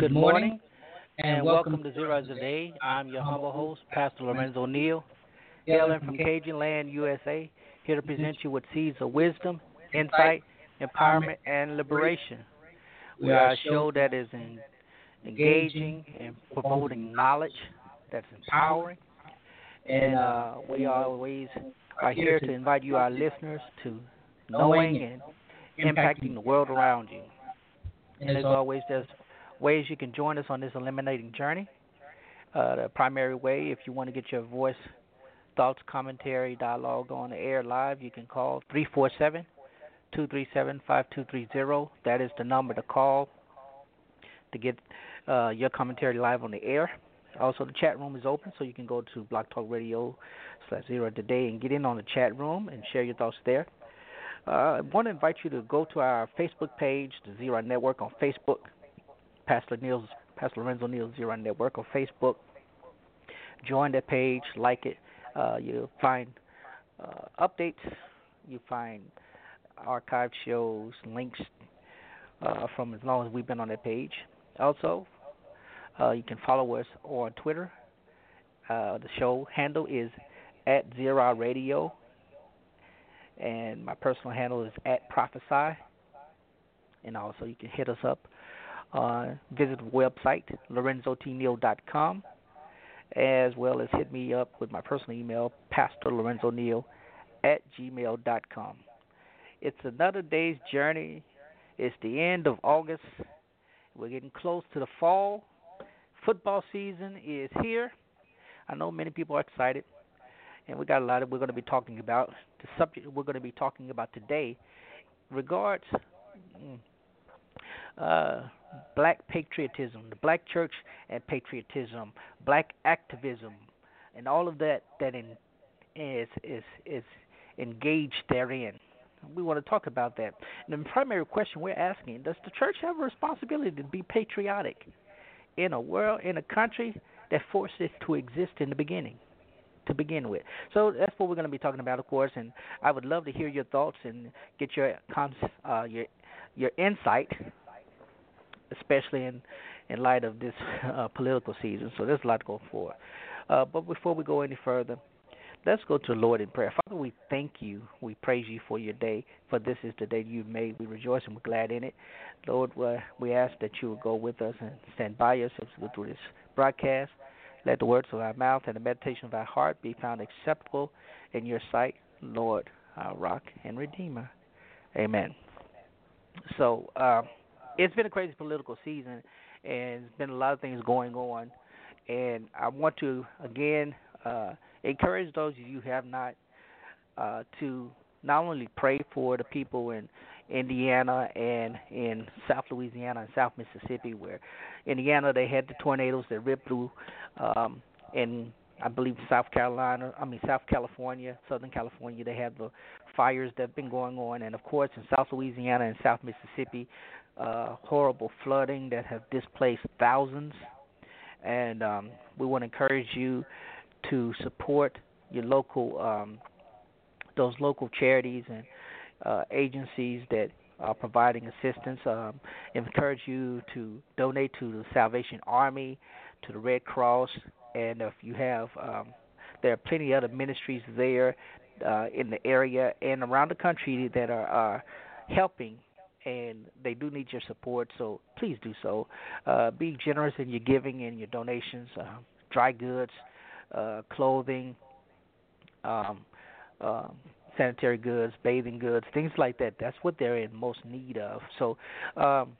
Good morning, and welcome to Zera Today. I'm your humble host, Pastor Lorenzo Neal, hailing from Cajun Land, USA, here to present you with seeds of wisdom, insight, empowerment, and liberation. We are a show that is in, engaging and promoting knowledge, that's empowering, and uh, we are always are here to invite you, our listeners, to knowing and impacting the world around you. And as always, there's ways you can join us on this eliminating journey. Uh, the primary way, if you want to get your voice, thoughts, commentary, dialogue on the air live, you can call 347 237 5230. That is the number to call to get uh, your commentary live on the air. Also, the chat room is open, so you can go to Blog Talk Radio slash Zera Today and get in on the chat room and share your thoughts there. Uh, I want to invite you to go to our Facebook page, the Zera Network on Facebook. Pastor Neal's Pastor Lorenzo Neal's Zera Network on Facebook. Join that page, like it. Uh, you'll find uh, updates. You find archived shows, links uh, from as long as we've been on that page. Also, uh, you can follow us on Twitter. Uh, the show handle is at Zera Radio, and my personal handle is at Prophesy. And also, you can hit us up uh, visit the website, lorenzotneal.com, as well as hit me up with my personal email, pastorlorenzoneal at gmail.com. It's another day's journey. It's the end of August. We're getting close to the fall. Football season is here. I know many people are excited, and we got a lot of we're going to be talking about. The subject we're going to be talking about today regards uh, black patriotism, the black church and patriotism, black activism, and all of that that in, is is is engaged therein. We want to talk about that. And the primary question we're asking: Does the church have a responsibility to be patriotic in a world, in a country that forced it to exist in the beginning? to begin with. So that's what we're going to be talking about, of course. And I would love to hear your thoughts and get your uh, your your insight especially in in light of this uh, political season. So there's a lot to go for. Uh, but before we go any further, let's go to the Lord in prayer. Father, we thank you. We praise you for your day, for this is the day you've made. We rejoice and we're glad in it. Lord, we ask that you will go with us and stand by us as we go through this broadcast. Let the words of our mouth and the meditation of our heart be found acceptable in your sight, Lord, our rock and redeemer. Amen. So, uh, it's been a crazy political season, and there's been a lot of things going on. And I want to again uh, encourage those of you who have not uh, to not only pray for the people in Indiana and in South Louisiana and South Mississippi, where Indiana they had the tornadoes that ripped through um, in I believe South Carolina, I mean South California, Southern California, they have the fires that have been going on, and of course in South Louisiana and South Mississippi, uh, horrible flooding that have displaced thousands. And um, we want to encourage you to support your local, um, those local charities and uh, agencies that are providing assistance. Um, encourage you to donate to the Salvation Army, to the Red Cross, and if you have, um, there are plenty of other ministries there uh, in the area and around the country that are, are helping and they do need your support. So please do so. Uh, be generous in your giving and your donations. Uh, dry goods, uh, clothing, um, um, sanitary goods, bathing goods, things like that. That's what they're in most need of. So um,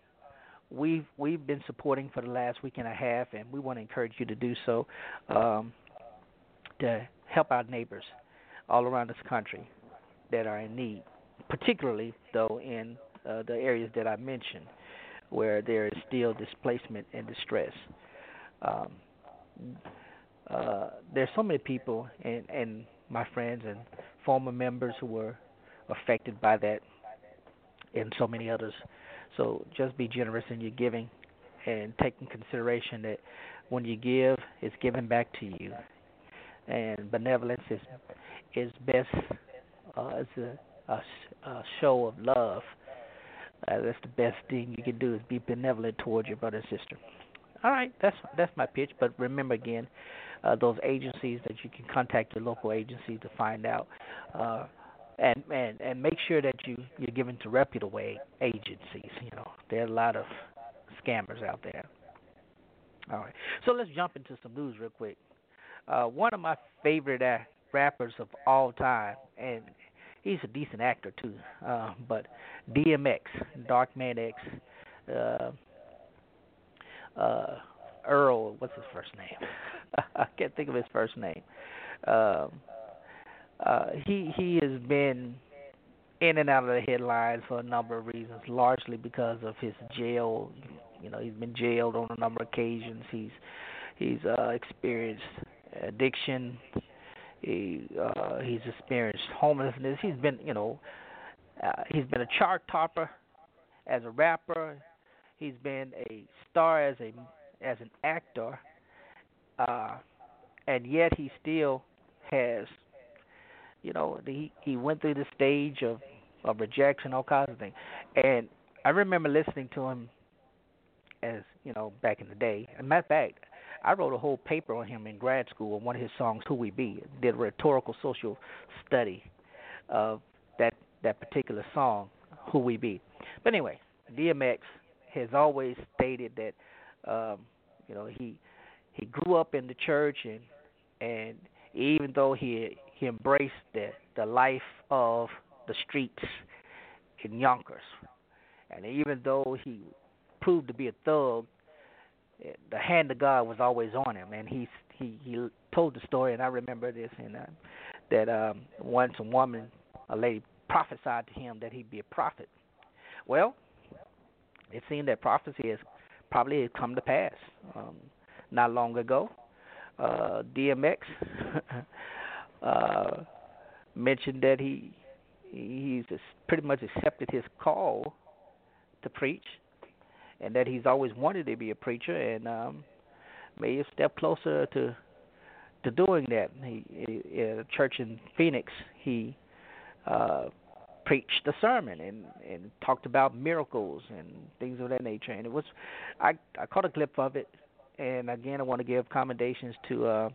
we've we've been supporting for the last week and a half, and we want to encourage you to do so um, to help our neighbors all around this country that are in need, particularly though in uh, the areas that I mentioned where there is still displacement and distress. Um, uh, there's so many people and, and my friends and former members who were affected by that, and so many others. So just be generous in your giving, and take in consideration that when you give, it's given back to you, and benevolence is is best uh, as a, a, a show of love. Uh, that's the best thing you can do is be benevolent towards your brother and sister. All right, that's that's my pitch. But remember again, uh, those agencies that you can contact your local agency to find out, uh, and and and make sure that you you're given to reputable agencies. You know, there are a lot of scammers out there. All right, so let's jump into some news real quick. Uh, one of my favorite uh, rappers of all time, and he's a decent actor too. Uh, but DMX, Darkman X, uh, uh, Earl, what's his first name? I can't think of his first name. Um, uh, he he has been in and out of the headlines for a number of reasons, largely because of his jail. You know, he's been jailed on a number of occasions. He's he's uh, experienced addiction. He uh, he's experienced homelessness. He's been you know uh, he's been a chart topper as a rapper. He's been a star as a as an actor, uh, and yet he still has, you know, he he went through the stage of of rejection, all kinds of things. And I remember listening to him as you know back in the day. As matter of fact, I wrote a whole paper on him in grad school on one of his songs, "Who We Be." Did a rhetorical social study of that that particular song, "Who We Be." But anyway, DMX has always stated that um, you know he he grew up in the church and and even though he he embraced the the life of the streets in Yonkers, and even though he proved to be a thug, the hand of God was always on him, and he he he told the story, and I remember this, and uh, that um, once a woman, a lady, prophesied to him that he'd be a prophet. Well, it seemed that prophecy has probably come to pass. Um, not long ago, uh, DMX uh, mentioned that he he's pretty much accepted his call to preach, and that he's always wanted to be a preacher, and um, may a step closer to to doing that. He, at a church in Phoenix, he uh, preached a sermon and and talked about miracles and things of that nature. And it was, I I caught a clip of it, and again I want to give commendations to uh,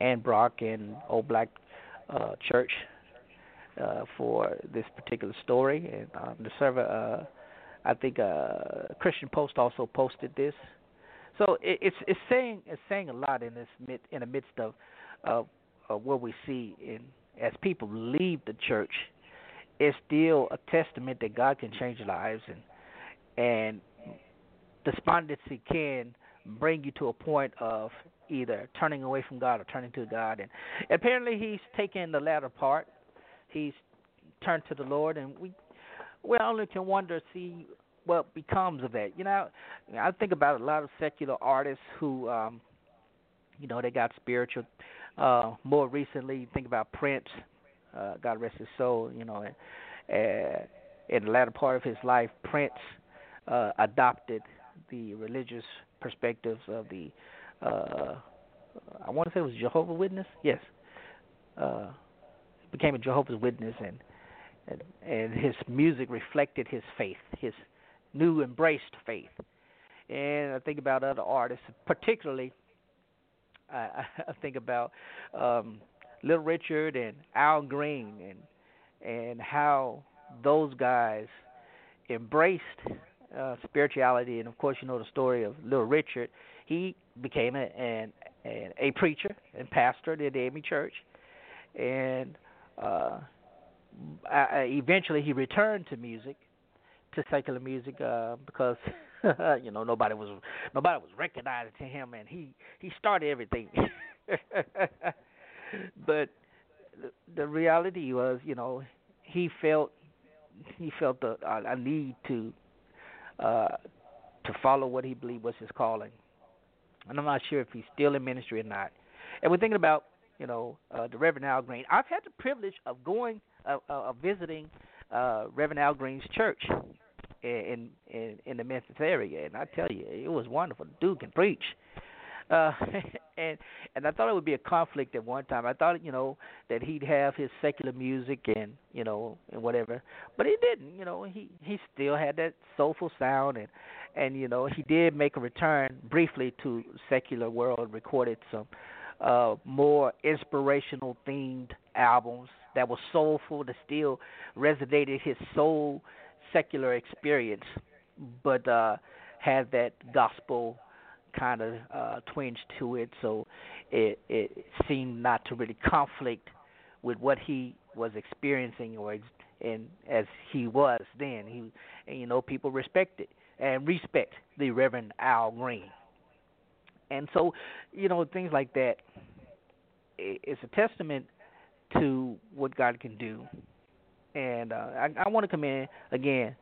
Ann Brock and Old Black uh, Church uh, for this particular story. And um, the server, uh, I think uh, Christian Post also posted this. So it, it's it's saying it's saying a lot in this mid, in the midst of of, of what we see in as people leave the church it's still a testament that God can change lives and and despondency can bring you to a point of either turning away from God or turning to God and apparently he's taken the latter part. He's turned to the Lord and we we only can wonder see what becomes of that. You know, I think about a lot of secular artists who um you know, they got spiritual. Uh, more recently, think about Prince, uh, God rest his soul. You know, and, uh, in the latter part of his life, Prince uh, adopted the religious perspectives of the. Uh, I want to say it was Jehovah's Witness. Yes, uh, became a Jehovah's Witness, and, and and his music reflected his faith, his new embraced faith. And I think about other artists, particularly. I, I think about um, Little Richard and Al Green, and and how those guys embraced uh, spirituality. And of course, you know the story of Little Richard. He became a, an, an a preacher and pastor at the AME Church, and uh, eventually he returned to music, to secular music, uh, because you know nobody was nobody was recognizing him, and he he started everything. but the, the reality was, you know, he felt he felt a, a need to uh, to follow what he believed was his calling. And I'm not sure if he's still in ministry or not. And we're thinking about, you know, uh, the Reverend Al Green. I've had the privilege of going, uh, uh, visiting uh, Reverend Al Green's church in in in the Memphis area, and I tell you, it was wonderful. The dude can preach. Uh, and and I thought it would be a conflict at one time. I thought you know that he'd have his secular music and you know and whatever, but he didn't. You know he he still had that soulful sound and and you know he did make a return briefly to secular world. Recorded some uh more inspirational themed albums that were soulful that still resonated his soul secular experience, but uh had that gospel kind of uh, twinge to it, so it it seemed not to really conflict with what he was experiencing or ex- and as he was then. He and you know people respected and respect the Reverend Al Green, and so you know things like that. It's a testament to what God can do, and uh, I, I want to come in again,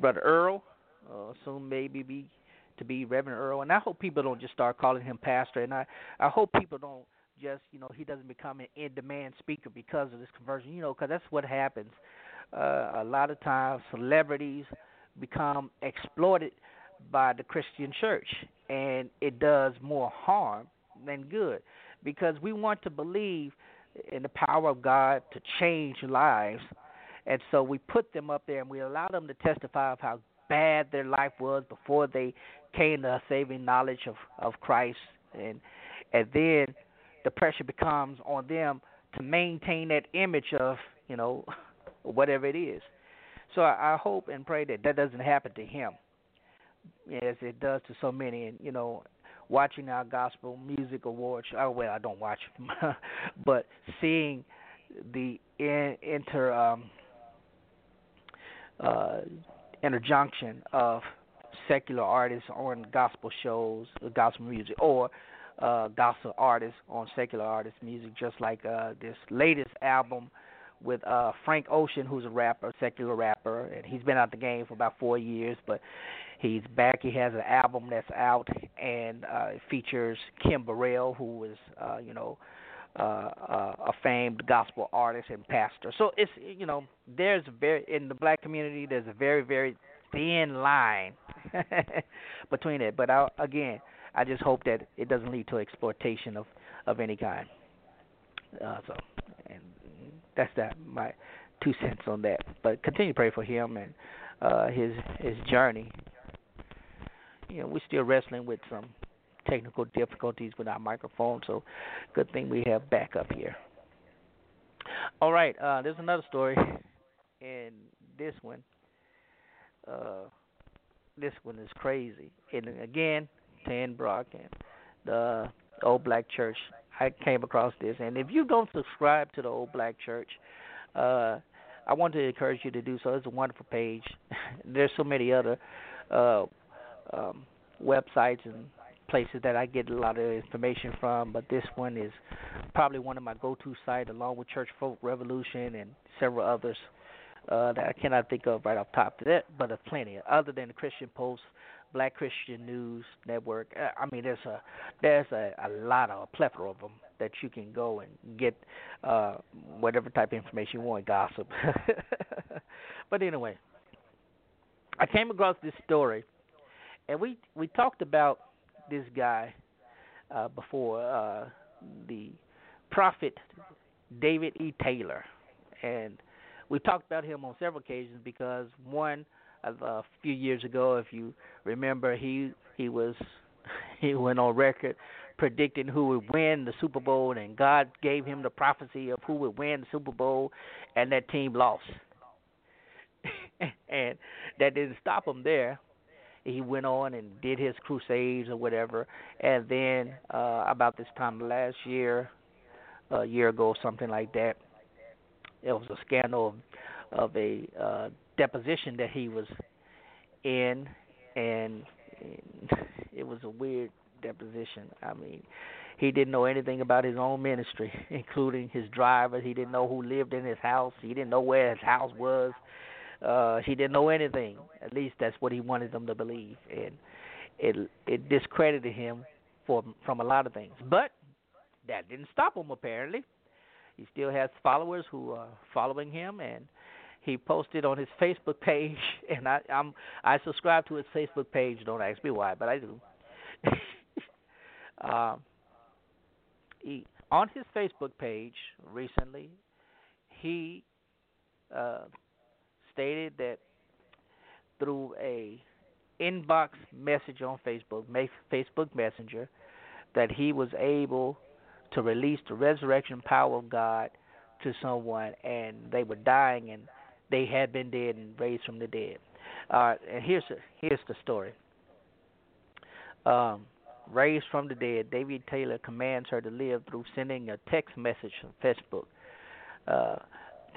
Brother Earl. Uh, soon maybe be to be Reverend Earl, and I hope people don't just start calling him pastor, and I I hope people don't just you know he doesn't become an in-demand speaker because of this conversion, you know, because that's what happens. Uh, a lot of times, celebrities become exploited by the Christian church, and it does more harm than good because we want to believe in the power of God to change lives. And so we put them up there and we allow them to testify of how bad their life was before they came to a saving knowledge of of Christ, and and then the pressure becomes on them to maintain that image of you know whatever it is. So I, I hope and pray that that doesn't happen to him, as it does to so many. And you know, watching our gospel music awards. Oh well, I don't watch, but seeing the in, inter um, uh, interjunction of secular artists on gospel shows, uh, gospel music, or uh, gospel artists on secular artist music, just like uh, this latest album with uh, Frank Ocean, who's a rapper, secular rapper, and he's been out the game for about four years, but he's back. He has an album that's out, and uh, features Kim Burrell, who uh, you know, uh, uh, a famed gospel artist and pastor. So it's, you know, there's very in the black community, there's a very, very thin line between it. But I, again, I just hope that it doesn't lead to exploitation of of any kind. Uh, so, and that's that my two cents on that. But continue to pray for him and uh, his his journey. You know, we're still wrestling with some technical difficulties with our microphone, so good thing we have backup here. All right, uh, there's another story, and this one uh, this one is crazy. And again, Tan Brock and the Old Black Church. I came across this, and if you don't subscribe to the Old Black Church, uh, I want to encourage you to do so. It's a wonderful page. There's so many other uh, um, websites and places that I get a lot of information from, but this one is probably one of my go-to sites, along with Church Folk Revolution and several others uh, that I cannot think of right off top of that, but there's plenty. Other than the Christian Post, Black Christian News Network. Uh, I mean, there's a there's a, a lot of a plethora of them that you can go and get uh, whatever type of information you want, gossip. but anyway, I came across this story, and we we talked about this guy uh, before, uh, the prophet David E. Taylor, and we talked about him on several occasions because one a few years ago, if you remember, he he was he went on record predicting who would win the Super Bowl, and God gave him the prophecy of who would win the Super Bowl, and that team lost. and that didn't stop him there. He went on and did his crusades or whatever, and then uh about this time last year, a year ago, something like that, it was a scandal of of a uh, deposition that he was in, and, and it was a weird deposition. I mean, he didn't know anything about his own ministry, including his driver. He didn't know who lived in his house. He didn't know where his house was. Uh, he didn't know anything. At least that's what he wanted them to believe, and it it discredited him for from a lot of things. But that didn't stop him. Apparently, he still has followers who are following him, and he posted on his Facebook page, and I I'm I subscribe to his Facebook page. Don't ask me why, but I do. um, he on his Facebook page recently, he uh, stated that through a inbox message on Facebook, Facebook Messenger, that he was able to release the resurrection power of God to someone, and they were dying, and they had been dead and raised from the dead. Uh, and here's here's the story. Um, raised from the dead, David Taylor commands her to live through sending a text message from Facebook. Uh,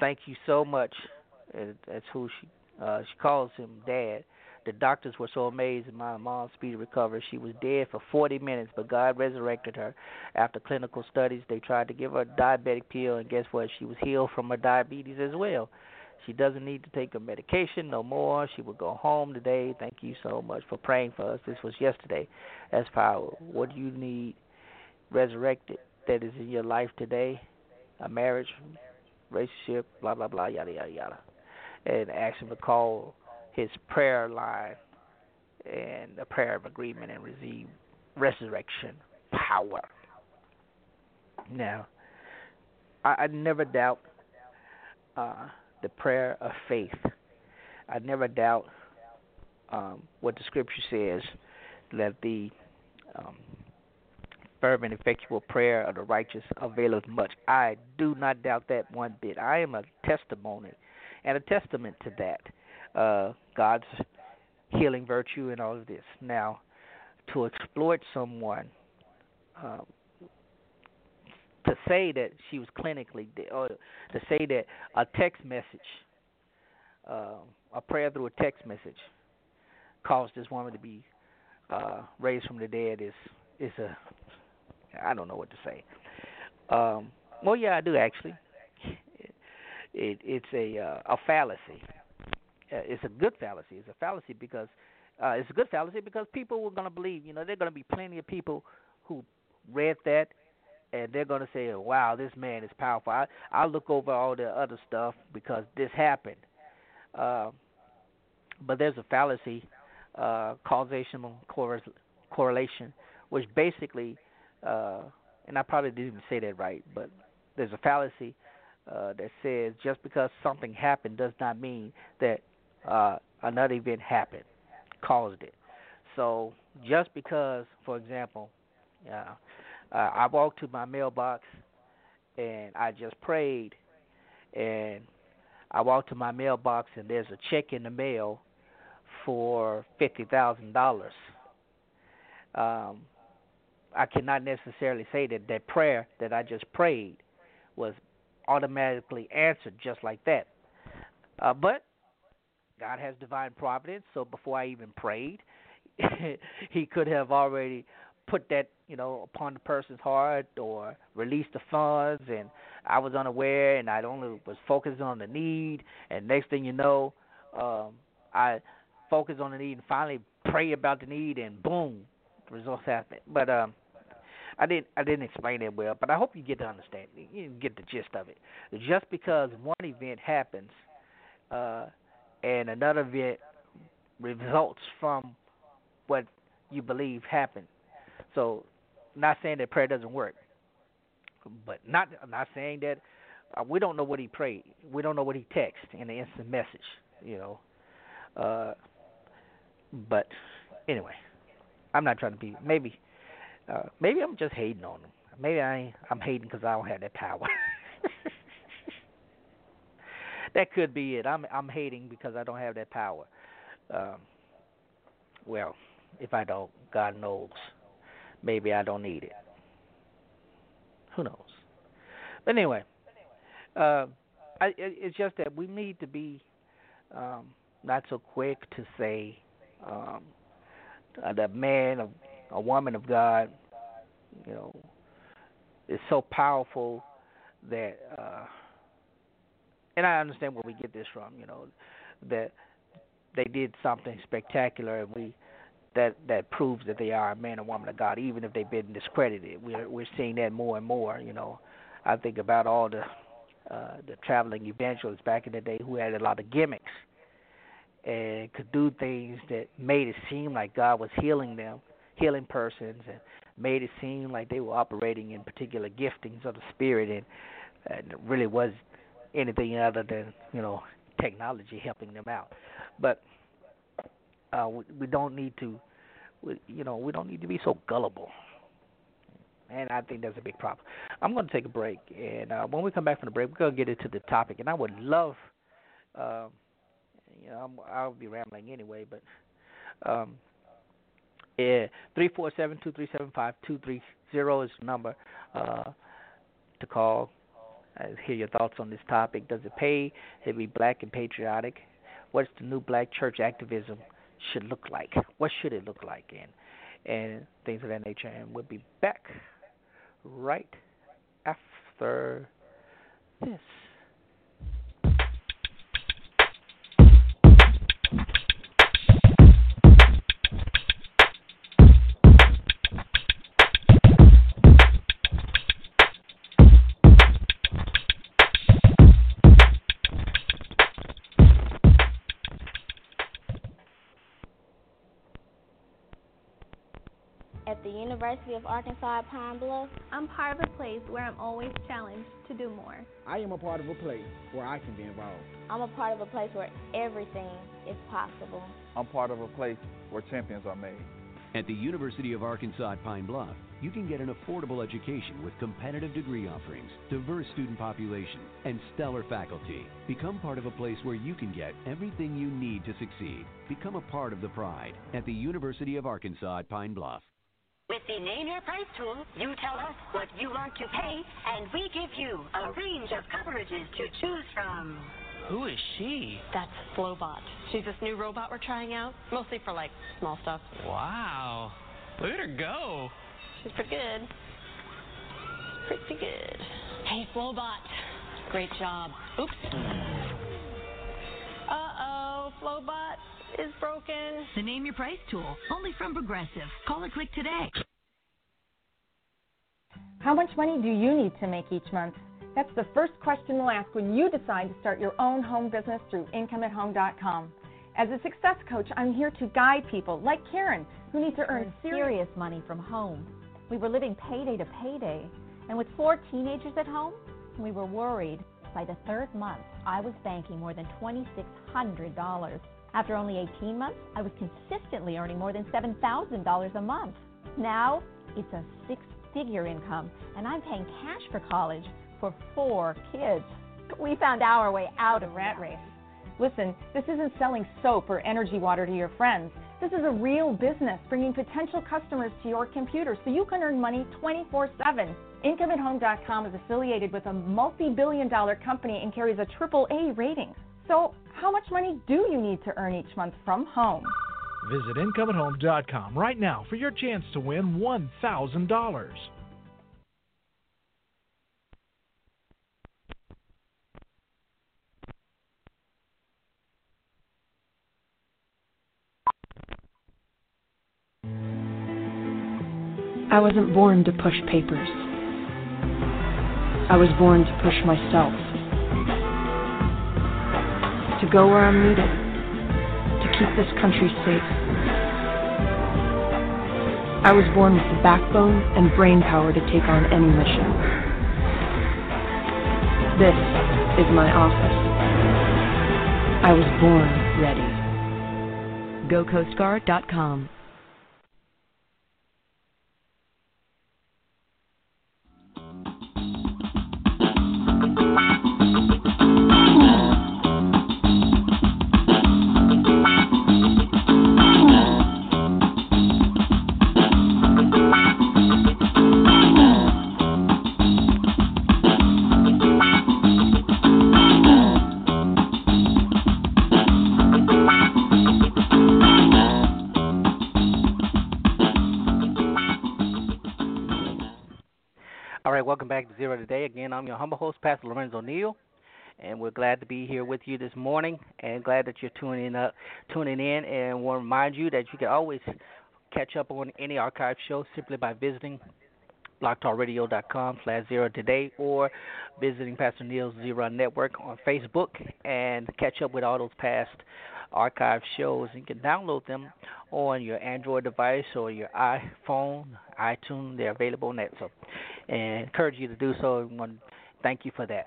thank you so much. That's who she uh, she calls him Dad. The doctors were so amazed at my mom's speedy recovery. She was dead for 40 minutes, but God resurrected her. After clinical studies, they tried to give her a diabetic pill, and guess what? She was healed from her diabetes as well. She doesn't need to take her medication no more. She will go home today. Thank you so much for praying for us. This was yesterday. That's power. What do you need resurrected that is in your life today? A marriage, relationship, blah blah blah, yada yada yada. And ask him to call his prayer line and a prayer of agreement and receive resurrection power. Now, I, I never doubt uh, the prayer of faith. I never doubt um, what the scripture says that the um, fervent, effectual prayer of the righteous availeth much. I do not doubt that one bit. I am a testimony and a testament to that. Uh, God's healing virtue and all of this. Now, to exploit someone um, to say that she was clinically dead, or to say that a text message, uh, a prayer through a text message, caused this woman to be uh, raised from the dead is is a I don't know what to say. Um, well, yeah, I do actually. It, it's a uh, a fallacy. Uh, it's a good fallacy. It's a fallacy because uh, it's a good fallacy because people were going to believe. You know, there are going to be plenty of people who read that and they're going to say, "Wow, this man is powerful." I I look over all the other stuff because this happened. Uh, but there's a fallacy, uh, causational correlation, which basically, uh, and I probably didn't even say that right, but there's a fallacy uh, that says just because something happened does not mean that uh, another event happened, caused it. So just because, for example, uh, I walked to my mailbox and I just prayed, and I walked to my mailbox and there's a check in the mail for fifty thousand dollars. Um, I cannot necessarily say that that prayer that I just prayed was automatically answered just like that. Uh, but God has divine providence, so before I even prayed, He could have already put that you know upon the person's heart or released the funds and I was unaware and I only was focused on the need and next thing you know um I focused on the need and finally pray about the need and boom, results happen. But um, I didn't I didn't explain it well, but I hope you get the understanding, you get the gist of it. Just because one event happens, uh, and another event results from what you believe happened. So, not saying that prayer doesn't work, but not not saying that uh, we don't know what he prayed. We don't know what he texted in the instant message. You know, uh, but anyway, I'm not trying to be maybe uh, maybe I'm just hating on him. Maybe I I'm hating because I don't have that power. that could be it. I'm I'm hating because I don't have that power. Um, well, if I don't, God knows. Maybe I don't need it. Who knows? But anyway, uh, I, it's just that we need to be um, not so quick to say um, that man of a woman of God, you know, is so powerful that, uh, and I understand where we get this from, you know, that they did something spectacular, and we that that proves that they are a man or woman of God, even if they've been discredited. We're we're seeing that more and more. You know, I think about all the uh, the traveling evangelists back in the day who had a lot of gimmicks and could do things that made it seem like God was healing them, healing persons, and made it seem like they were operating in particular giftings of the Spirit, and, and it really was anything other than you know technology helping them out. But uh, we, we don't need to, we, you know, we don't need to be so gullible. And I think that's a big problem. I'm going to take a break, and uh, when we come back from the break, we're going to get into the topic. And I would love, uh, you know, I'm, I'll be rambling anyway, but um, yeah, three four seven two three seven five two three zero is the number uh, to call. Uh, hear your thoughts on this topic. Does it pay to be black and patriotic? What's the new black church activism should look like? What should it look like? And and things of that nature. And we'll be back right after this. University of Arkansas at Pine Bluff, I'm part of a place where I'm always challenged to do more. I am a part of a place where I can be involved. I'm a part of a place where everything is possible. I'm part of a place where champions are made. At the University of Arkansas at Pine Bluff, you can get an affordable education with competitive degree offerings, diverse student population, and stellar faculty. Become part of a place where you can get everything you need to succeed. Become a part of the pride at the University of Arkansas at Pine Bluff. With the Name Your Price tool, you tell us what you want to pay, and we give you a range of coverages to choose from. Who is she? That's Flowbot. She's this new robot we're trying out, mostly for like small stuff. Wow. Look at her go. She's pretty good. Pretty good. Hey, Flowbot. Great job. Oops. Uh oh, Flowbot is broken. The Name Your Price tool, only from Progressive. Call or click today. How much money do you need to make each month? That's the first question we'll ask when you decide to start your own home business through IncomeAtHome.com. As a success coach, I'm here to guide people like Karen who need to earn serious money from home. We were living payday to payday, and with four teenagers at home, we were worried. By the third month, I was banking more than $2,600. After only 18 months, I was consistently earning more than $7,000 a month. Now, it's a six figure income, and I'm paying cash for college for four kids. We found our way out of rat race. Listen, this isn't selling soap or energy water to your friends. This is a real business bringing potential customers to your computer so you can earn money 24 7. IncomeAtHome.com is affiliated with a multi billion dollar company and carries a triple A rating. So, how much money do you need to earn each month from home? Visit IncomeAtHome.com right now for your chance to win $1,000. I wasn't born to push papers. I was born to push myself. To go where I'm needed. To keep this country safe. I was born with the backbone and brain power to take on any mission. This is my office. I was born ready. GoCoastGuard.com. Pastor Lorenzo Neal, and we're glad to be here with you this morning, and glad that you're tuning up, tuning in, and want to remind you that you can always catch up on any archive show simply by visiting blogtalkradio.com slash zero today or visiting Pastor Neal's Zera Network on Facebook and catch up with all those past archive shows. You can download them on your Android device or your iPhone, iTunes. They're available on that. So, and encourage you to do so. I want to thank you for that.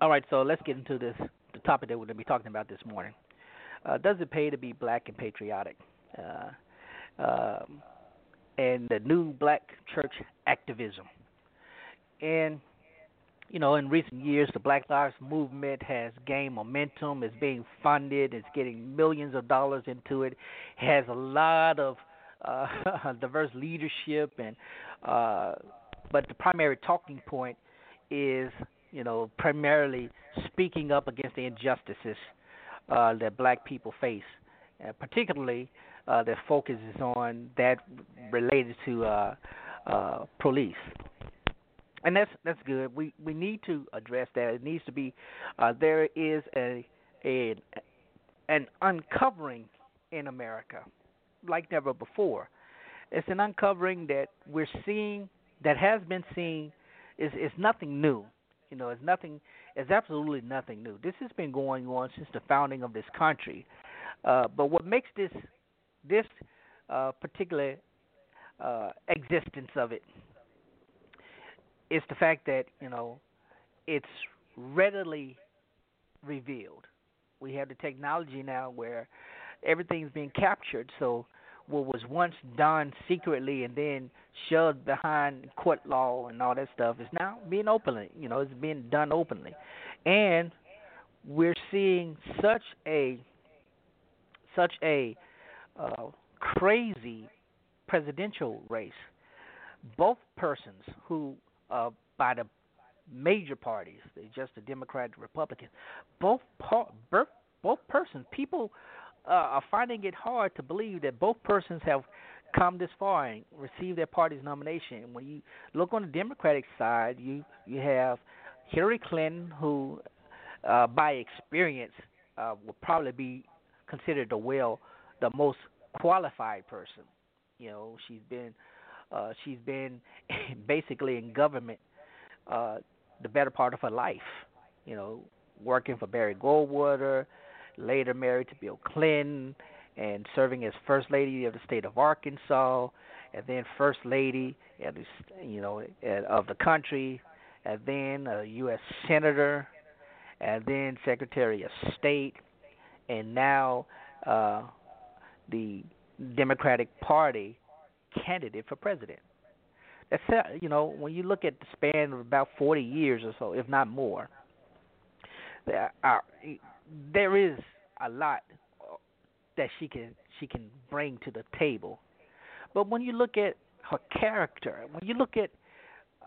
All right, so let's get into this the topic that we're going to be talking about this morning. Uh, does it pay to be black and patriotic? Uh, um, and the new black church activism. And you know, in recent years, the Black Lives Movement has gained momentum. It's being funded. It's getting millions of dollars into it. it has a lot of uh, diverse leadership, and uh, but the primary talking point is, you know, primarily speaking up against the injustices uh, that Black people face, particularly uh, their focus is on that related to uh, uh, police and that's that's good. We we need to address that. It needs to be uh, there is a a an uncovering in America like never before. It's an uncovering that we're seeing that has been seen is is nothing new. You know, it's nothing. It's absolutely nothing new. This has been going on since the founding of this country. Uh, but what makes this this uh, particular uh, existence of it's the fact that you know it's readily revealed. We have the technology now where everything's being captured. So what was once done secretly and then shoved behind court law and all that stuff is now being openly. You know, it's being done openly, and we're seeing such a such a uh, crazy presidential race. Both persons who uh, by the major parties, they're just the Democrat, Republican. Both par- both, both persons, people uh, are finding it hard to believe that both persons have come this far and received their party's nomination. When you look on the Democratic side, you you have Hillary Clinton, who, uh, by experience, uh, will probably be considered the well the most qualified person. You know, she's been uh, she's been basically in government uh, the better part of her life. You know, working for Barry Goldwater, later married to Bill Clinton, and serving as First Lady of the state of Arkansas, and then First Lady, at you know, of the country, and then a U.S. Senator, and then Secretary of State, and now uh, the Democratic Party candidate for president. That's you know when you look at the span of about 40 years or so, if not more, are, there is a lot that she can she can bring to the table. But when you look at her character, when you look at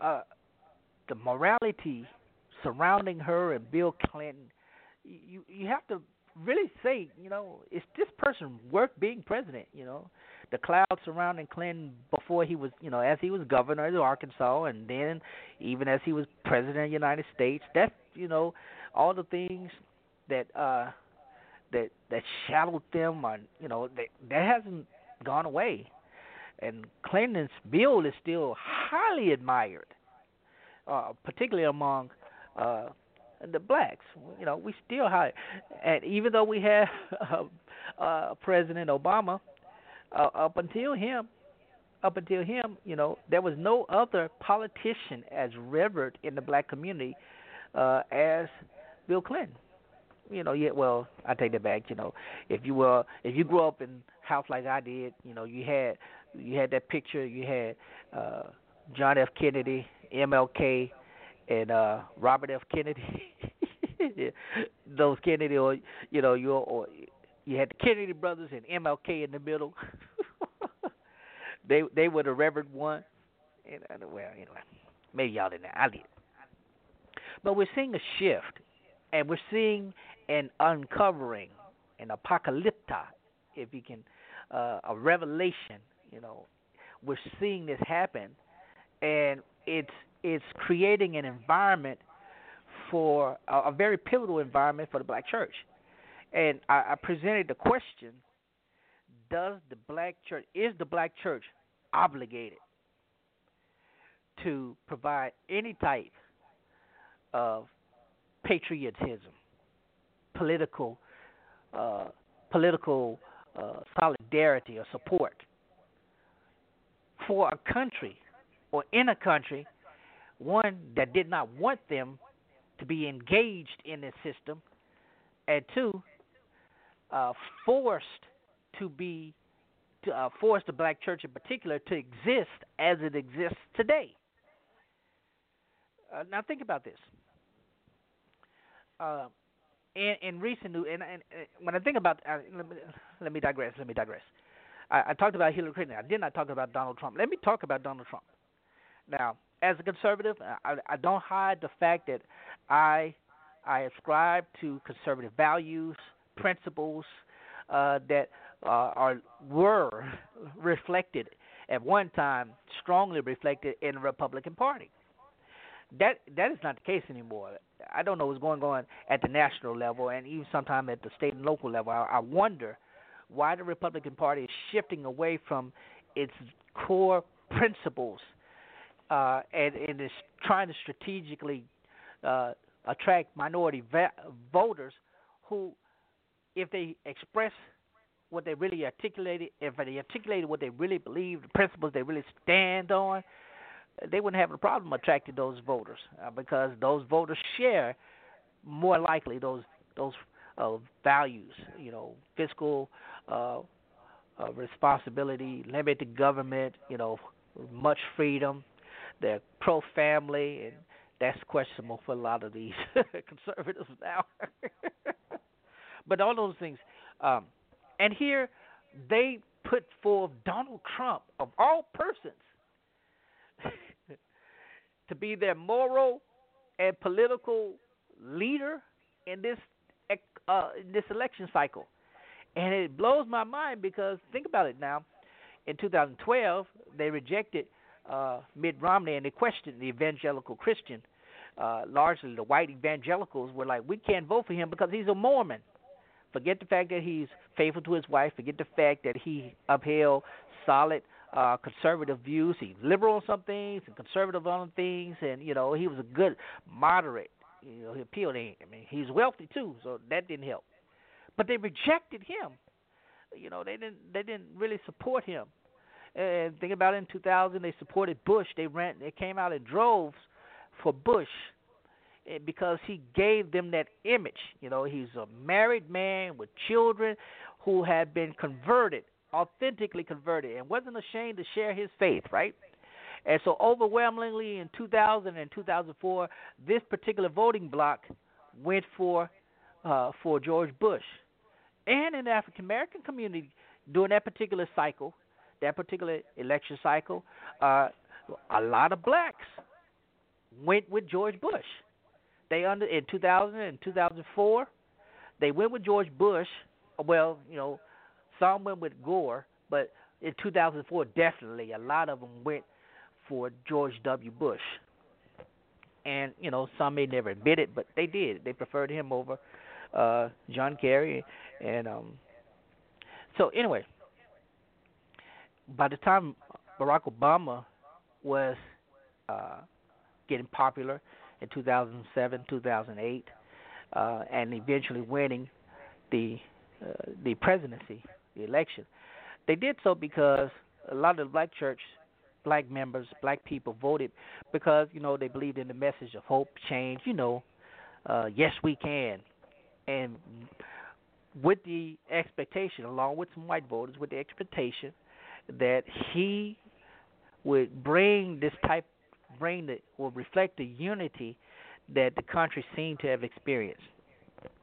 uh, the morality surrounding her and Bill Clinton, you you have to really say, you know, is this person worth being president? You know, the cloud surrounding Clinton before he was, you know, as he was governor of Arkansas, and then even as he was president of the United States. That, you know, all the things that uh that that shadowed them, on, you know, that that hasn't gone away. and Clinton's bill is still highly admired, uh, particularly among uh, the blacks. You know, we still high, and even though we have uh, uh, President Obama, uh, up until him, up until him, you know, there was no other politician as revered in the black community uh, as Bill Clinton. You know, yeah. Well, I take that back. You know, if you were, if you grew up in house like I did, you know, you had, you had that picture. You had uh, John F. Kennedy, MLK, and uh, Robert F. Kennedy. Those Kennedy, or you know, you or you had the Kennedy brothers and MLK in the middle. they they were the reverend one. And, uh, well, anyway, maybe y'all didn't. I did. But we're seeing a shift, and we're seeing an uncovering, an apocalypta, if you can, uh, a revelation. You know, we're seeing this happen, and it's it's creating an environment for a, a very pivotal environment for the black church. And I, I presented the question: Does the black church is the black church obligated to provide any type of patriotism, political, uh, political uh, solidarity or support for a country or in a country, one that did not want them to be engaged in this system, and two, uh, forced to be uh, force the black church in particular to exist as it exists today. Uh, now think about this. In, in recent news, and, and, and, when I think about, uh, let, me, let me digress. Let me digress. I, I talked about Hillary Clinton. I did not talk about Donald Trump. Let me talk about Donald Trump. Now, as a conservative, I, I don't hide the fact that I I ascribe to conservative values, principles uh, that uh, are were reflected at one time, strongly reflected in the Republican Party. That that is not the case anymore. I don't know what's going on at the national level and even sometimes at the state and local level. I, I wonder why the Republican Party is shifting away from its core principles uh, and, and is trying to strategically uh, attract minority va- voters who, if they express what they really articulated, if they articulated what they really believe, the principles they really stand on, they wouldn't have a problem attracting those voters uh, because those voters share more likely those those uh, values, you know, fiscal uh, uh, responsibility, limited government, you know, much freedom. They're pro-family, and that's questionable for a lot of these conservatives now. but all those things, um, and here they put forth Donald Trump of all persons to be their moral and political leader in this uh, in this election cycle, and it blows my mind because think about it now. In 2012, they rejected uh, Mitt Romney and they questioned the evangelical Christian. Uh, largely, the white evangelicals were like, "We can't vote for him because he's a Mormon." Forget the fact that he's faithful to his wife. Forget the fact that he upheld solid uh, conservative views. He's liberal on some things and conservative on things, and you know he was a good moderate. You know, he appealed to him. I mean, he's wealthy too, so that didn't help. But they rejected him. You know, they didn't they didn't really support him. And think about it. In 2000, they supported Bush. They ran. They came out in droves for Bush eh, because he gave them that image. You know, he's a married man with children who had been converted authentically converted and wasn't ashamed to share his faith, right? And so, overwhelmingly in 2000 and 2004, this particular voting bloc went for uh, for George Bush. And in the African American community, during that particular cycle, that particular election cycle, uh, a lot of blacks went with George Bush. They under in 2000 and 2004, they went with George Bush. Well, you know, some went with Gore, but in 2004, definitely a lot of them went for George W. Bush. And you know, some may never admit it, but they did. They preferred him over uh, John Kerry, and um, so anyway, by the time Barack Obama was uh, getting popular in 2007, 2008, uh, and eventually winning the uh, the presidency, the election. They did so because a lot of the black church, black members, black people voted because you know they believed in the message of hope, change. You know, uh, yes we can, and with the expectation, along with some white voters, with the expectation that he would bring this type, bring the, will reflect the unity that the country seemed to have experienced,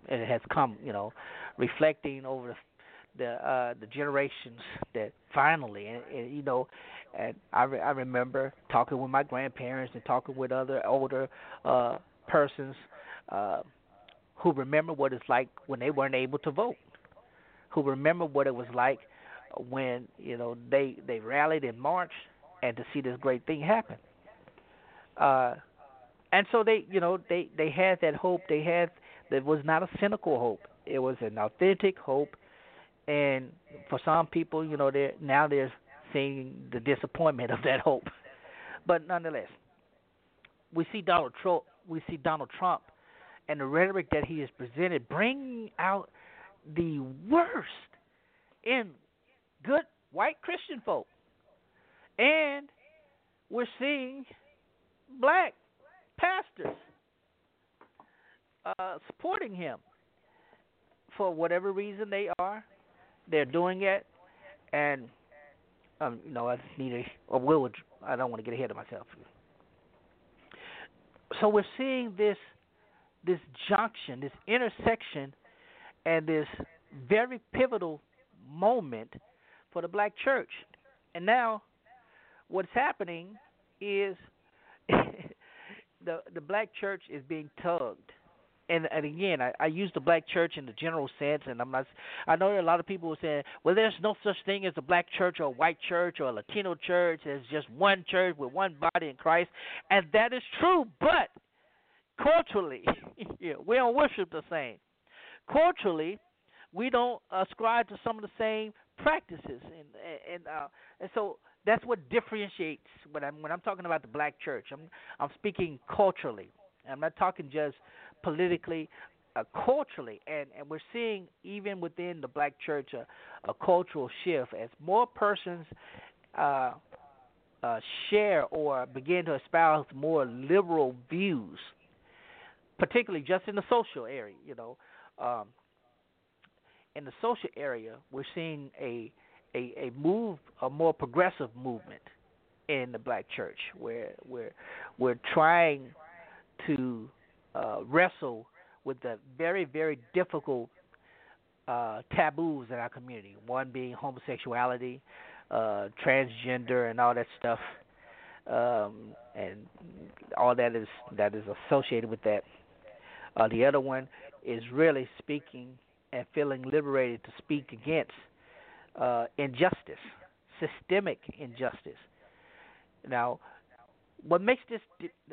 and it has come, you know, reflecting over the the uh the generations that finally and, and you know and I re- I remember talking with my grandparents and talking with other older uh persons uh who remember what it's like when they weren't able to vote, who remember what it was like when you know they they rallied in March and to see this great thing happen. Uh, and so they you know they they had that hope. They had that was not a cynical hope. It was an authentic hope. And for some people, you know, they now they're seeing the disappointment of that hope. But nonetheless, we see Donald Trump. We see Donald Trump and the rhetoric that he has presented, bringing out the worst in good white Christian folk. And we're seeing black pastors uh, supporting him for whatever reason they are. They're doing it, and um, you know, I need a, or will. I don't want to get ahead of myself. So we're seeing this this junction, this intersection, and this very pivotal moment for the black church. And now, what's happening is the the black church is being tugged. And, and again, I, I use the black church in the general sense, and I'm not. I know a lot of people are saying, "Well, there's no such thing as a black church or a white church or a Latino church. There's just one church with one body in Christ," and that is true. But culturally, yeah, we don't worship the same. Culturally, we don't ascribe to some of the same practices, and and uh, and so that's what differentiates when I'm when I'm talking about the black church. I'm I'm speaking culturally. I'm not talking just politically, uh, culturally, and and we're seeing even within the black church a, cultural shift as more persons. Uh, uh, share or begin to espouse more liberal views particularly just in the social area. You know, um, in the social area, we're seeing a a, a move, a more progressive movement in the black church, where we're we're trying to uh, wrestle with the very very difficult uh, taboos in our community. One being homosexuality, uh, transgender, and all that stuff, um, and all that is that is associated with that. Uh, the other one is really speaking and feeling liberated to speak against uh, injustice, systemic injustice. Now, what makes this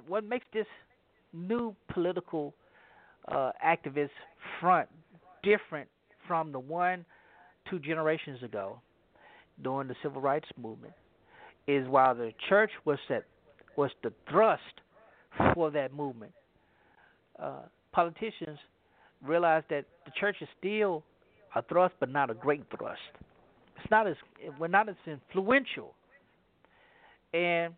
what makes this new political uh, activist front different from the one two generations ago during the civil rights movement is while the church was set was the thrust for that movement. Uh, politicians realized that the church is still a thrust, but not a great thrust. It's not as we're not as influential, and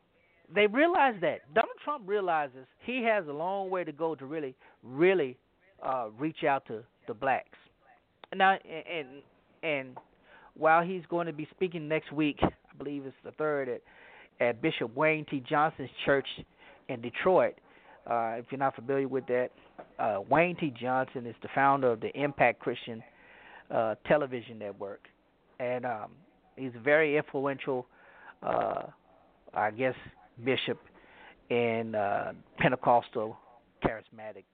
they realized that. Donald Trump realizes he has a long way to go to really, really uh, reach out to the blacks. Now, and and while he's going to be speaking next week, I believe it's the third at at Bishop Wayne T. Johnson's church in Detroit. Uh, if you're not familiar with that, uh, Wayne T. Johnson is the founder of the Impact Christian uh, Television Network, and um, he's a very influential, uh, I guess, bishop in uh, Pentecostal charismatic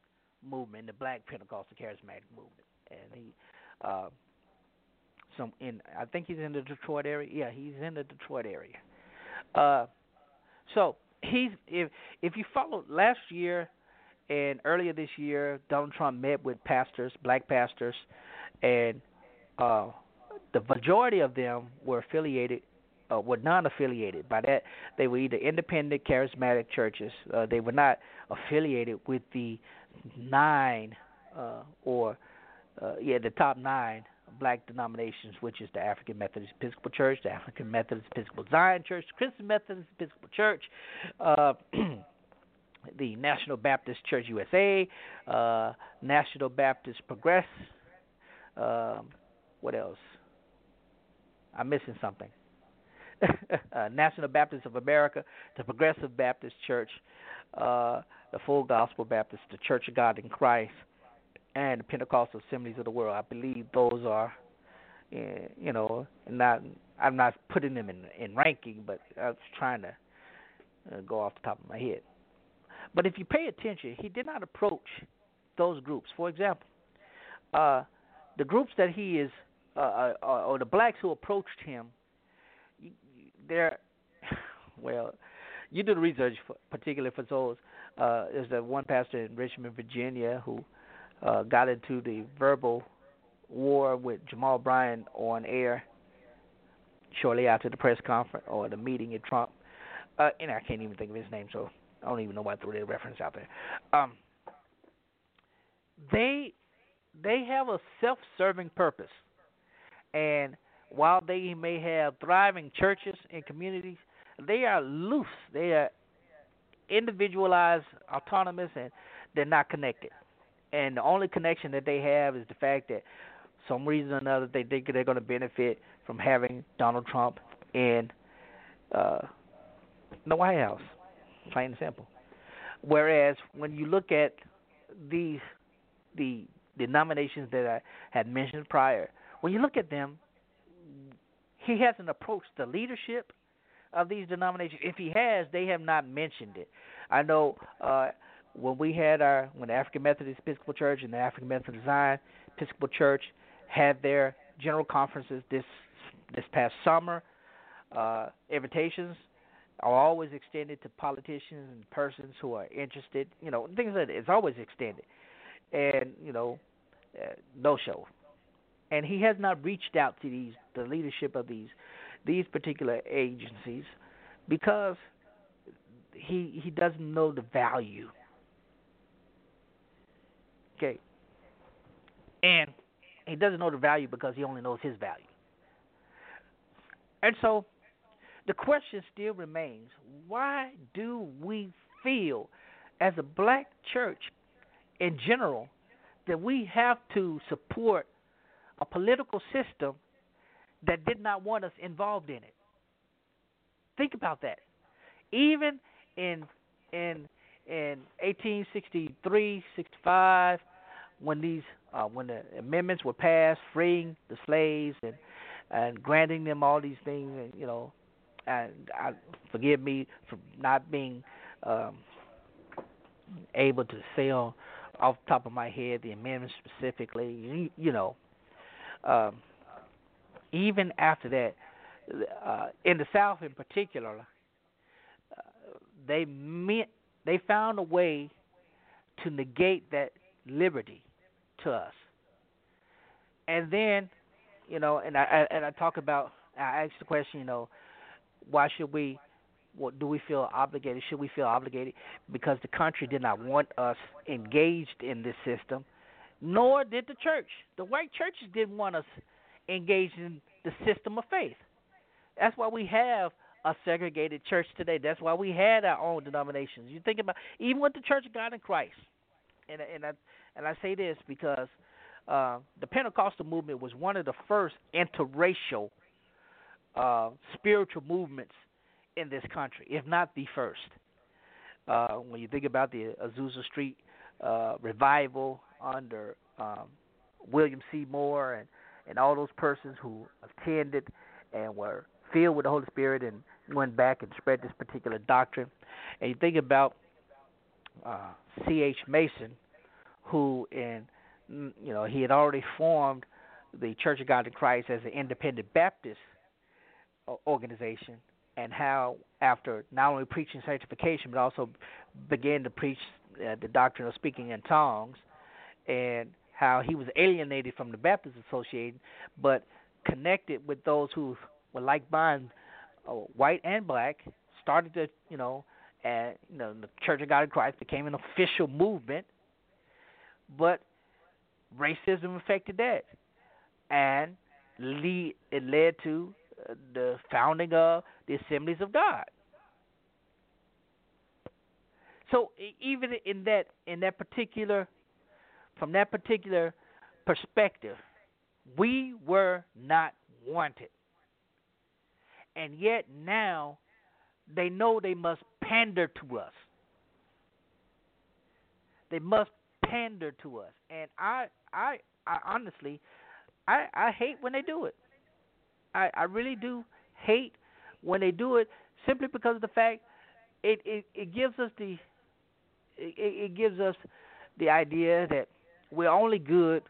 movement, the Black Pentecostal charismatic movement, and he. Uh, some in I think he's in the Detroit area. Yeah, he's in the Detroit area. Uh, so he's if if you follow last year and earlier this year, Donald Trump met with pastors, black pastors, and uh, the majority of them were affiliated uh, were non-affiliated. By that, they were either independent, charismatic churches. Uh, they were not affiliated with the nine uh, or uh, yeah, the top nine black denominations, which is the African Methodist Episcopal Church, the African Methodist Episcopal Zion Church, the Christian Methodist Episcopal Church, uh, the National Baptist Church USA, uh, National Baptist Progress. Um, what else? I'm missing something. uh, National Baptist of America, the Progressive Baptist Church, uh, the Full Gospel Baptist, the Church of God in Christ, and the Pentecostal Assemblies of the World. I believe those are, eh, you know, not. I'm not putting them in in ranking, but I was trying to uh, go off the top of my head. But if you pay attention, he did not approach those groups. For example, uh, the groups that he is, uh, uh, uh or the blacks who approached him, they're, well, you do the research, for, particularly for those. Uh, there's that one pastor in Richmond, Virginia, who uh, got into the verbal war with Jamal Bryant on air shortly after the press conference or the meeting at Trump. Uh, and I can't even think of his name, so I don't even know why I threw that reference out there. Um, they they have a self-serving purpose, and while they may have thriving churches and communities, they are loose. They are individualized, autonomous, and they're not connected and the only connection that they have is the fact that some reason or another they think they're going to benefit from having Donald Trump in uh, the White House, plain and simple. Whereas when you look at these the denominations that I had mentioned prior, when you look at them, he hasn't approached the leadership of these denominations. If he has, they have not mentioned it. I know uh, when we had our when the African Methodist Episcopal Church and the African Methodist Zion Episcopal Church had their general conferences this this past summer, uh, invitations are always extended to politicians and persons who are interested. You know, things that it's always extended, and you know, uh, no show. And he has not reached out to these the leadership of these these particular agencies because he he doesn't know the value Okay. And he doesn't know the value because he only knows his value. And so the question still remains why do we feel, as a black church in general, that we have to support a political system that did not want us involved in it? Think about that. Even in in in 1863, 65, when these uh, when the amendments were passed, freeing the slaves and and granting them all these things, and you know, and I, forgive me for not being um, able to say on off the top of my head the amendments specifically. You, you know, um, even after that, uh, in the South in particular, uh, they meant they found a way to negate that liberty to us. And then, you know, and I and I talk about I asked the question, you know, why should we what do we feel obligated? Should we feel obligated because the country did not want us engaged in this system, nor did the church. The white churches didn't want us engaged in the system of faith. That's why we have a segregated church today. That's why we had our own denominations. You think about even with the Church of God in Christ, and and I and I say this because uh, the Pentecostal movement was one of the first interracial uh, spiritual movements in this country, if not the first. Uh, when you think about the Azusa Street uh, revival under um, William Seymour and and all those persons who attended and were filled with the Holy Spirit and went back and spread this particular doctrine. And you think about uh, C.H. Mason, who in you know he had already formed the Church of God in Christ as an independent Baptist uh, organization, and how after not only preaching sanctification but also began to preach uh, the doctrine of speaking in tongues, and how he was alienated from the Baptist Association, but connected with those who were like-minded uh, white and black, started to, you know, and you know, the Church of God in Christ became an official movement, but racism affected that, and lead it led to uh, the founding of the Assemblies of God. So even in that in that particular from that particular perspective, we were not wanted. And yet now they know they must pander to us. They must pander to us. And I I I honestly I I hate when they do it. I I really do hate when they do it simply because of the fact it it, it gives us the it, it gives us the idea that we're only good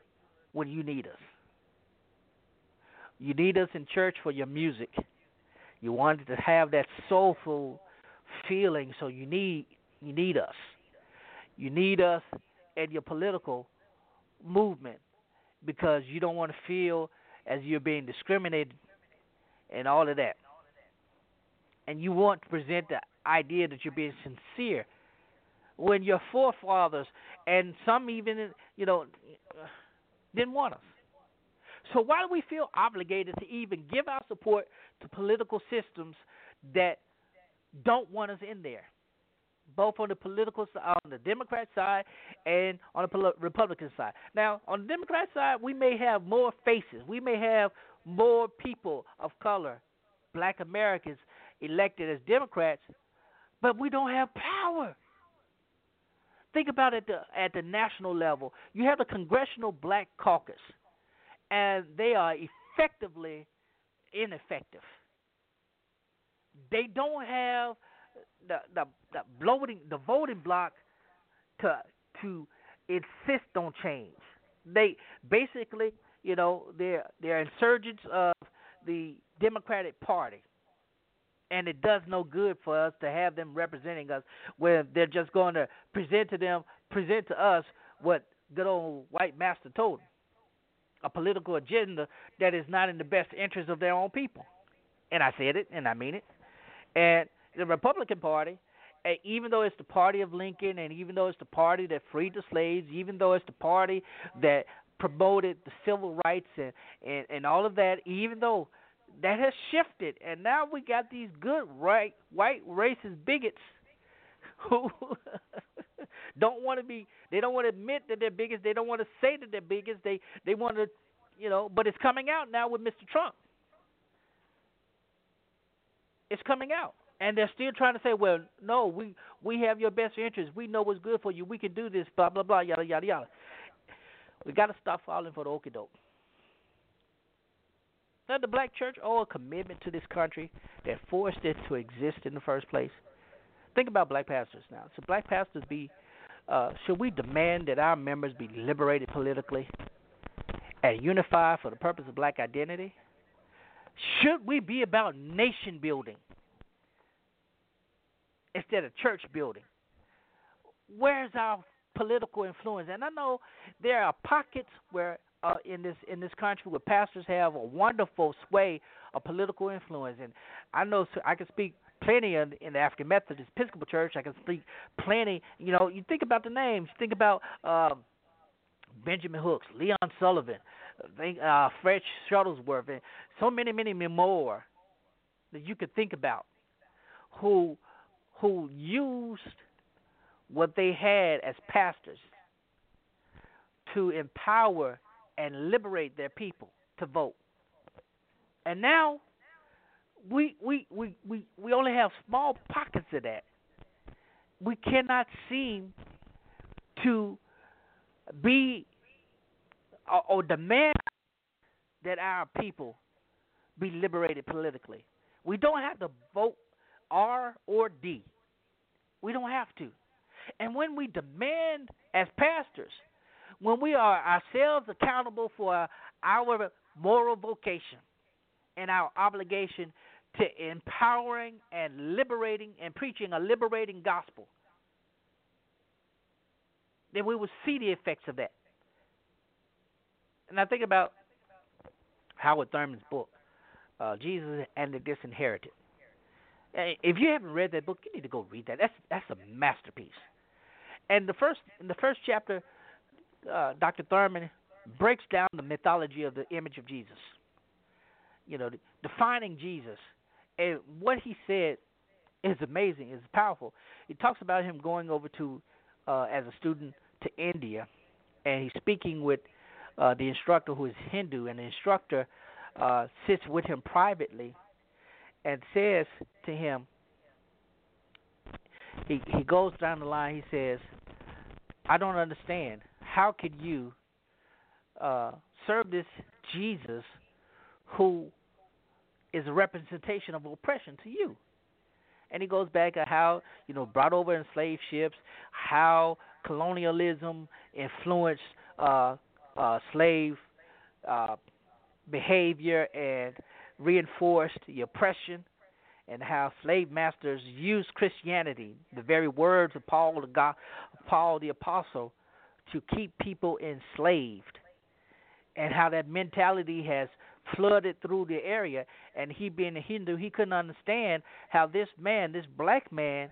when you need us. You need us in church for your music. You wanted to have that soulful feeling, so you need you need us. You need us in your political movement because you don't want to feel as you're being discriminated and all of that. And you want to present the idea that you're being sincere when your forefathers and some even you know didn't want us. So why do we feel obligated to even give our support to political systems that don't want us in there, both on the political side, uh, on the Democrat side and on the Republican side? Now, on the Democrat side, we may have more faces, we may have more people of color, Black Americans elected as Democrats, but we don't have power. Think about it at the, at the national level. You have the Congressional Black Caucus, and they are effectively ineffective. They don't have the the, the voting the voting bloc to to insist on change. They basically, you know, they're they're insurgents of the Democratic Party and it does no good for us to have them representing us when they're just going to present to them present to us what good old white master told them a political agenda that is not in the best interest of their own people. And i said it and i mean it. And the republican party eh, even though it's the party of lincoln and even though it's the party that freed the slaves even though it's the party that promoted the civil rights and and, and all of that even though that has shifted, and now we got these good right white racist bigots who don't want to be. They don't want to admit that they're bigots. They don't want to say that they're bigots. They they want to, you know. But it's coming out now with Mr. Trump. It's coming out, and they're still trying to say, "Well, no, we we have your best interest. We know what's good for you. We can do this." Blah blah blah. Yada yada yada. We got to stop falling for the okey doke. Now, the black church owe a commitment to this country that forced it to exist in the first place. Think about black pastors now. Should black pastors be, uh, should we demand that our members be liberated politically and unified for the purpose of black identity? Should we be about nation building instead of church building? Where's our political influence? And I know there are pockets where uh, in this in this country where pastors have a wonderful sway of political influence, and I know I can speak plenty in, in the African Methodist Episcopal Church. I can speak plenty. You know, you think about the names. You think about uh, Benjamin Hooks, Leon Sullivan, think, uh, Fred Shuttlesworth, and so many, many more that you could think about who who used what they had as pastors to empower and liberate their people to vote. And now we we we we, we only have small pockets of that. We cannot seem to be or, or demand that our people be liberated politically. We don't have to vote R or D. We don't have to. And when we demand as pastors when we are ourselves accountable for our moral vocation and our obligation to empowering and liberating and preaching a liberating gospel, then we will see the effects of that. And I think about Howard Thurman's book, uh, Jesus and the Disinherited. If you haven't read that book, you need to go read that. That's that's a masterpiece. And the first in the first chapter, uh, Dr. Thurman breaks down the mythology of the image of Jesus. You know, defining Jesus, and what he said is amazing. is powerful. He talks about him going over to uh, as a student to India, and he's speaking with uh, the instructor who is Hindu, and the instructor uh, sits with him privately and says to him, he he goes down the line. He says, "I don't understand. How could you uh, serve this Jesus who is a representation of oppression to you?" And he goes back to how you know brought over in slave ships, how colonialism influenced uh, uh, slave uh, behavior and reinforced the oppression and how slave masters used Christianity, the very words of Paul the God, Paul the apostle, to keep people enslaved, and how that mentality has flooded through the area. And he being a Hindu, he couldn't understand how this man, this black man,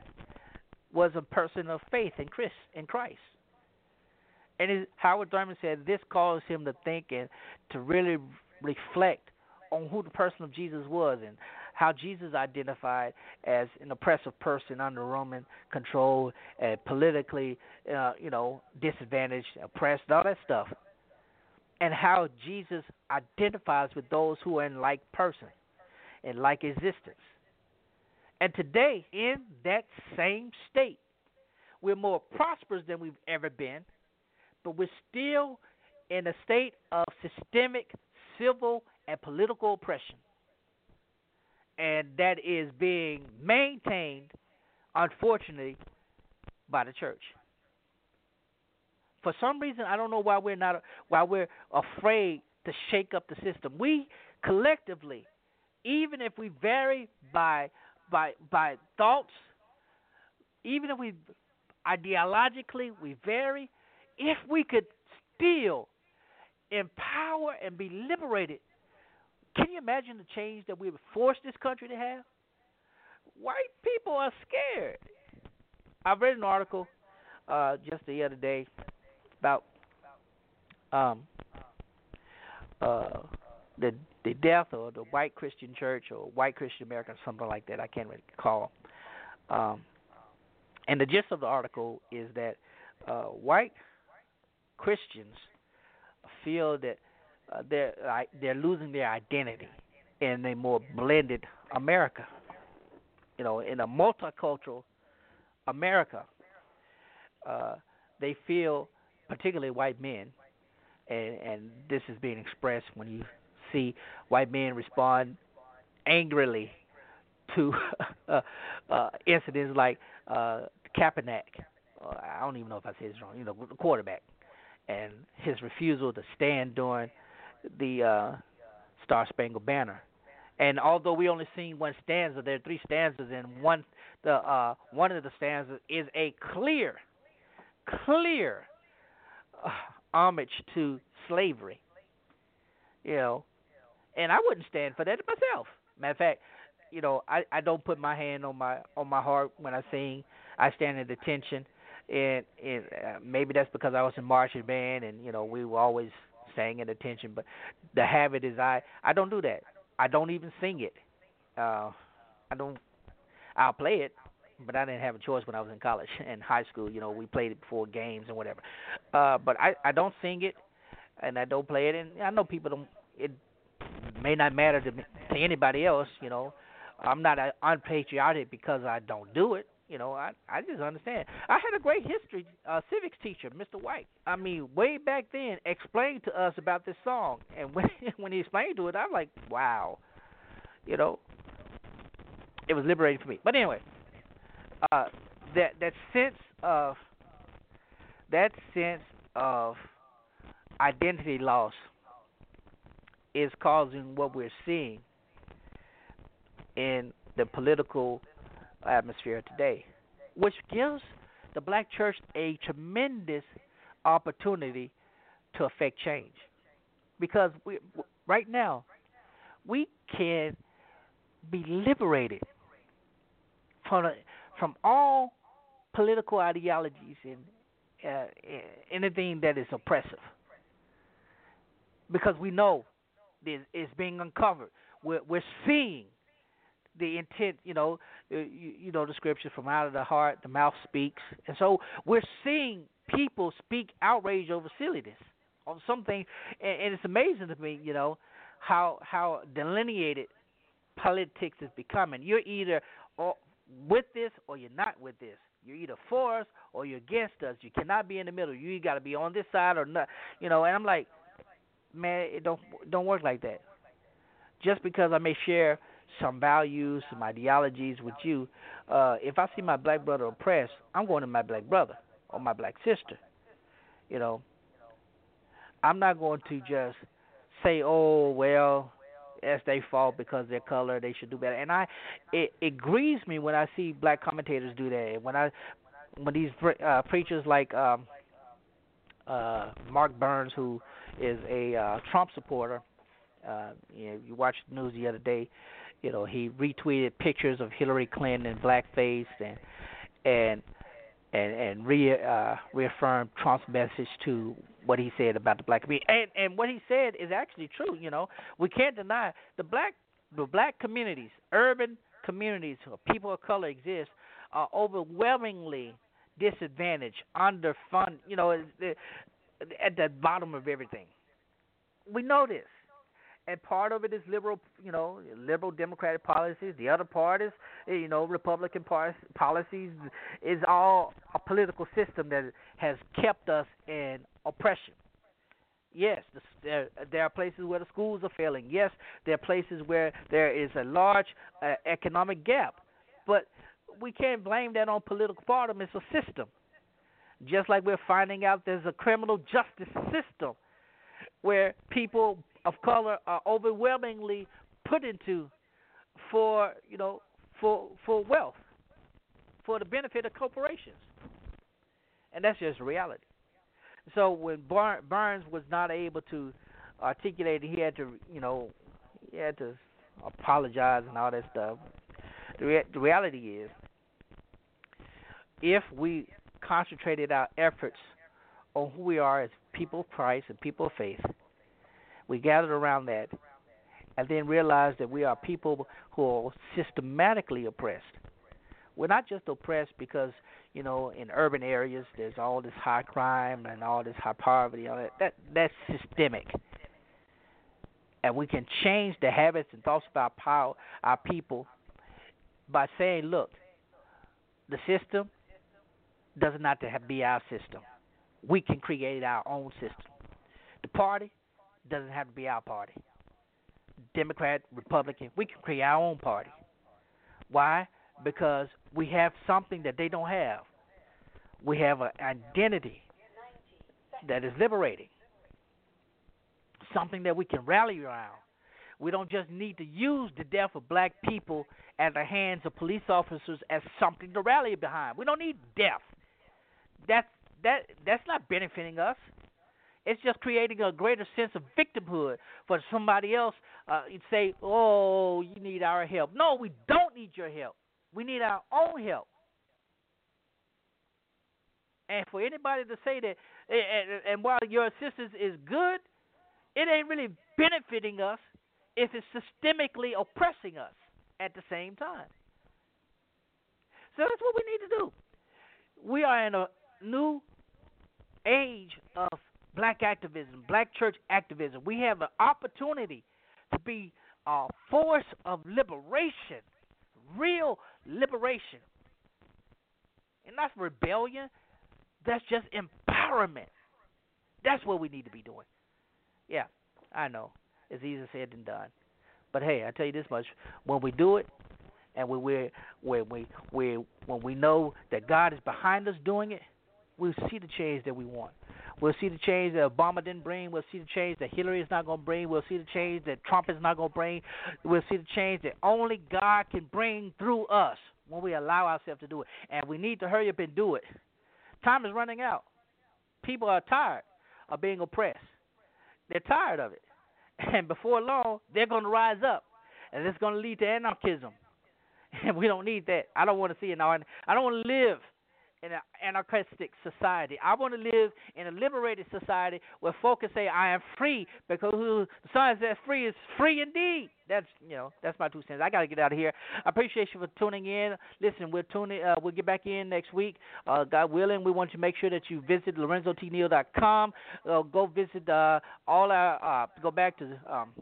was a person of faith in Christ. In Christ. And it, Howard Thurman said this caused him to think and to really reflect on who the person of Jesus was and how Jesus identified as an oppressive person under Roman control, and politically, uh, you know, disadvantaged, oppressed, all that stuff, and how Jesus identifies with those who are in like person, in like existence. And today, in that same state, we're more prosperous than we've ever been, but we're still in a state of systemic civil and political oppression. And that is being maintained, unfortunately, by the church. For some reason, I don't know why we're not why we're afraid to shake up the system. We collectively, even if we vary by by by thoughts, even if we ideologically we vary, if we could still empower and be liberated can you imagine the change that we would force this country to have? White people are scared. I read an article uh, just the other day about um, uh, the the death of the white Christian church or white Christian America or something like that. I can't recall. Um, and the gist of the article is that uh, white Christians feel that uh, they're they're losing their identity in a more blended America. You know, in a multicultural America, uh, they feel, particularly white men, and and this is being expressed when you see white men respond angrily to uh, uh, incidents like uh, Kaepernick. I don't even know if I said this wrong. You know, the quarterback and his refusal to stand during the uh, Star Spangled Banner. And although we only seen one stanza, there are three stanzas, and one the uh, one of the stanzas is a clear, clear uh, homage to slavery. You know, and I wouldn't stand for that myself. Matter of fact, you know, I I don't put my hand on my on my heart when I sing. I stand at attention, and and uh, maybe that's because I was in marching band, and you know we were always sang at attention. But the habit is I I don't do that. I don't even sing it. Uh, I don't. I'll play it, but I didn't have a choice when I was in college and high school. You know, we played it before games and whatever. Uh, but I I don't sing it, and I don't play it. And I know people don't. It may not matter to to anybody else. You know, I'm not unpatriotic because I don't do it. You know, I I just understand. I had a great history uh, civics teacher, Mr. White. I mean, way back then, explained to us about this song, and when when he explained to it, I'm like, wow, you know, it was liberating for me. But anyway, uh, that that sense of that sense of identity loss is causing what we're seeing in the political atmosphere today, which gives the black church a tremendous opportunity to affect change. Because we, right now, we can be liberated from from all political ideologies and uh, anything that is oppressive, because we know it's being uncovered. We're, we're seeing the intent. You know, Uh, you, you know the scripture from out of the heart the mouth speaks, and so we're seeing people speak outrage over silliness on something, and, and it's amazing to me. You know how how delineated politics is becoming. You're either uh, with this or you're not with this. You're either for us or you're against us. You cannot be in the middle. You got to be on this side or not. You know, and I'm like, man, it don't don't work like that. Just because I may share some values, some ideologies with you, uh, if I see my black brother oppressed, I'm going to my black brother or my black sister. You know, I'm not going to just say, "Oh, well, it's their fault because their color. They should do better." And I, it, it grieves me when I see black commentators do that. When I, when these uh, preachers like um, uh, Mark Burns, who is a uh, Trump supporter, uh, you know, you watched the news the other day. You know, he retweeted pictures of Hillary Clinton in blackface and and and and re uh, reaffirmed Trump's message to what he said about the black community. And and what he said is actually true. You know, we can't deny the black the black communities, urban communities where people of color exist, are overwhelmingly disadvantaged, underfunded. You know, at the bottom of everything. We know this and part of it is liberal, you know, liberal democratic policies. The other part is, you know, Republican policies. Is all a political system that has kept us in oppression. Yes, there there are places where the schools are failing. Yes, there are places where there is a large uh, economic gap, but we can't blame that on political party. It's a system. Just like we're finding out there's a criminal justice system where people of color are overwhelmingly put into for you know for for wealth for the benefit of corporations. And that's just reality. So when burns was not able to articulate he had to you know he had to apologize and all that stuff. The, rea- the reality is if we concentrated our efforts on who we are as people of Christ and people of faith we gathered around that and then realized that we are people who are systematically oppressed. We're not just oppressed because, you know, in urban areas there's all this high crime and all this high poverty. All that. that that's systemic. And we can change the habits and thoughts of our power, our people by saying, look, the system does not have to be our system. We can create our own system. The party doesn't have to be our party. Democrat, Republican, we can create our own party. Why? Because we have something that they don't have. We have an identity that is liberating, something that we can rally around. We don't just need to use the death of black people at the hands of police officers as something to rally behind. We don't need death. That's that that's not benefiting us. It's just creating a greater sense of victimhood for somebody else. Uh, say, "Oh, you need our help." No, we don't need your help. We need our own help. And for anybody to say that, and, and while your assistance is good, it ain't really benefiting us if it's systemically oppressing us at the same time. So that's what we need to do. We are in a new age of black activism, black church activism. We have an opportunity to be a force of liberation, real liberation. And that's rebellion, that's just empowerment. That's what we need to be doing. Yeah, I know. It's easier said than done. But hey, I tell you this much: when we do it, and we we when we we when we know that God is behind us doing it, we'll see the change that we want. We'll see the change that Obama didn't bring. We'll see the change that Hillary is not going to bring. We'll see the change that Trump is not going to bring. We'll see the change that only God can bring through us when we allow ourselves to do it. And we need to hurry up and do it. Time is running out. People are tired of being oppressed. They're tired of it. And before long, they're going to rise up. And it's going to lead to anarchism. and we don't need that. I don't want to see it. I don't want to live in an anarchistic society. I want to live in a liberated society where folks can say I am free because the son says free is free indeed. That's you know that's my two cents. I got to get out of here. I appreciate you for tuning in. Listen, we're tuning. Uh, we'll get back in next week, uh, God willing. We want you to make sure that you visit LorenzoTNeal.com. Uh, go visit uh, all our. Uh, go back to um,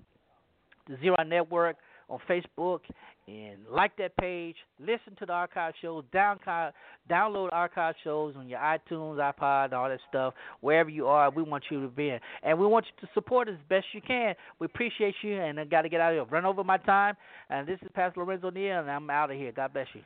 the Zera Network on Facebook and like that page. Listen to the archive shows. Down, download archive shows on your iTunes, iPod, all that stuff. Wherever you are, we want you to be in, and we want you to support us as best you can. We appreciate you, and I got to get out of here. Run over my time, and this is Pastor Lorenzo Neal, and I'm out of here. God bless you.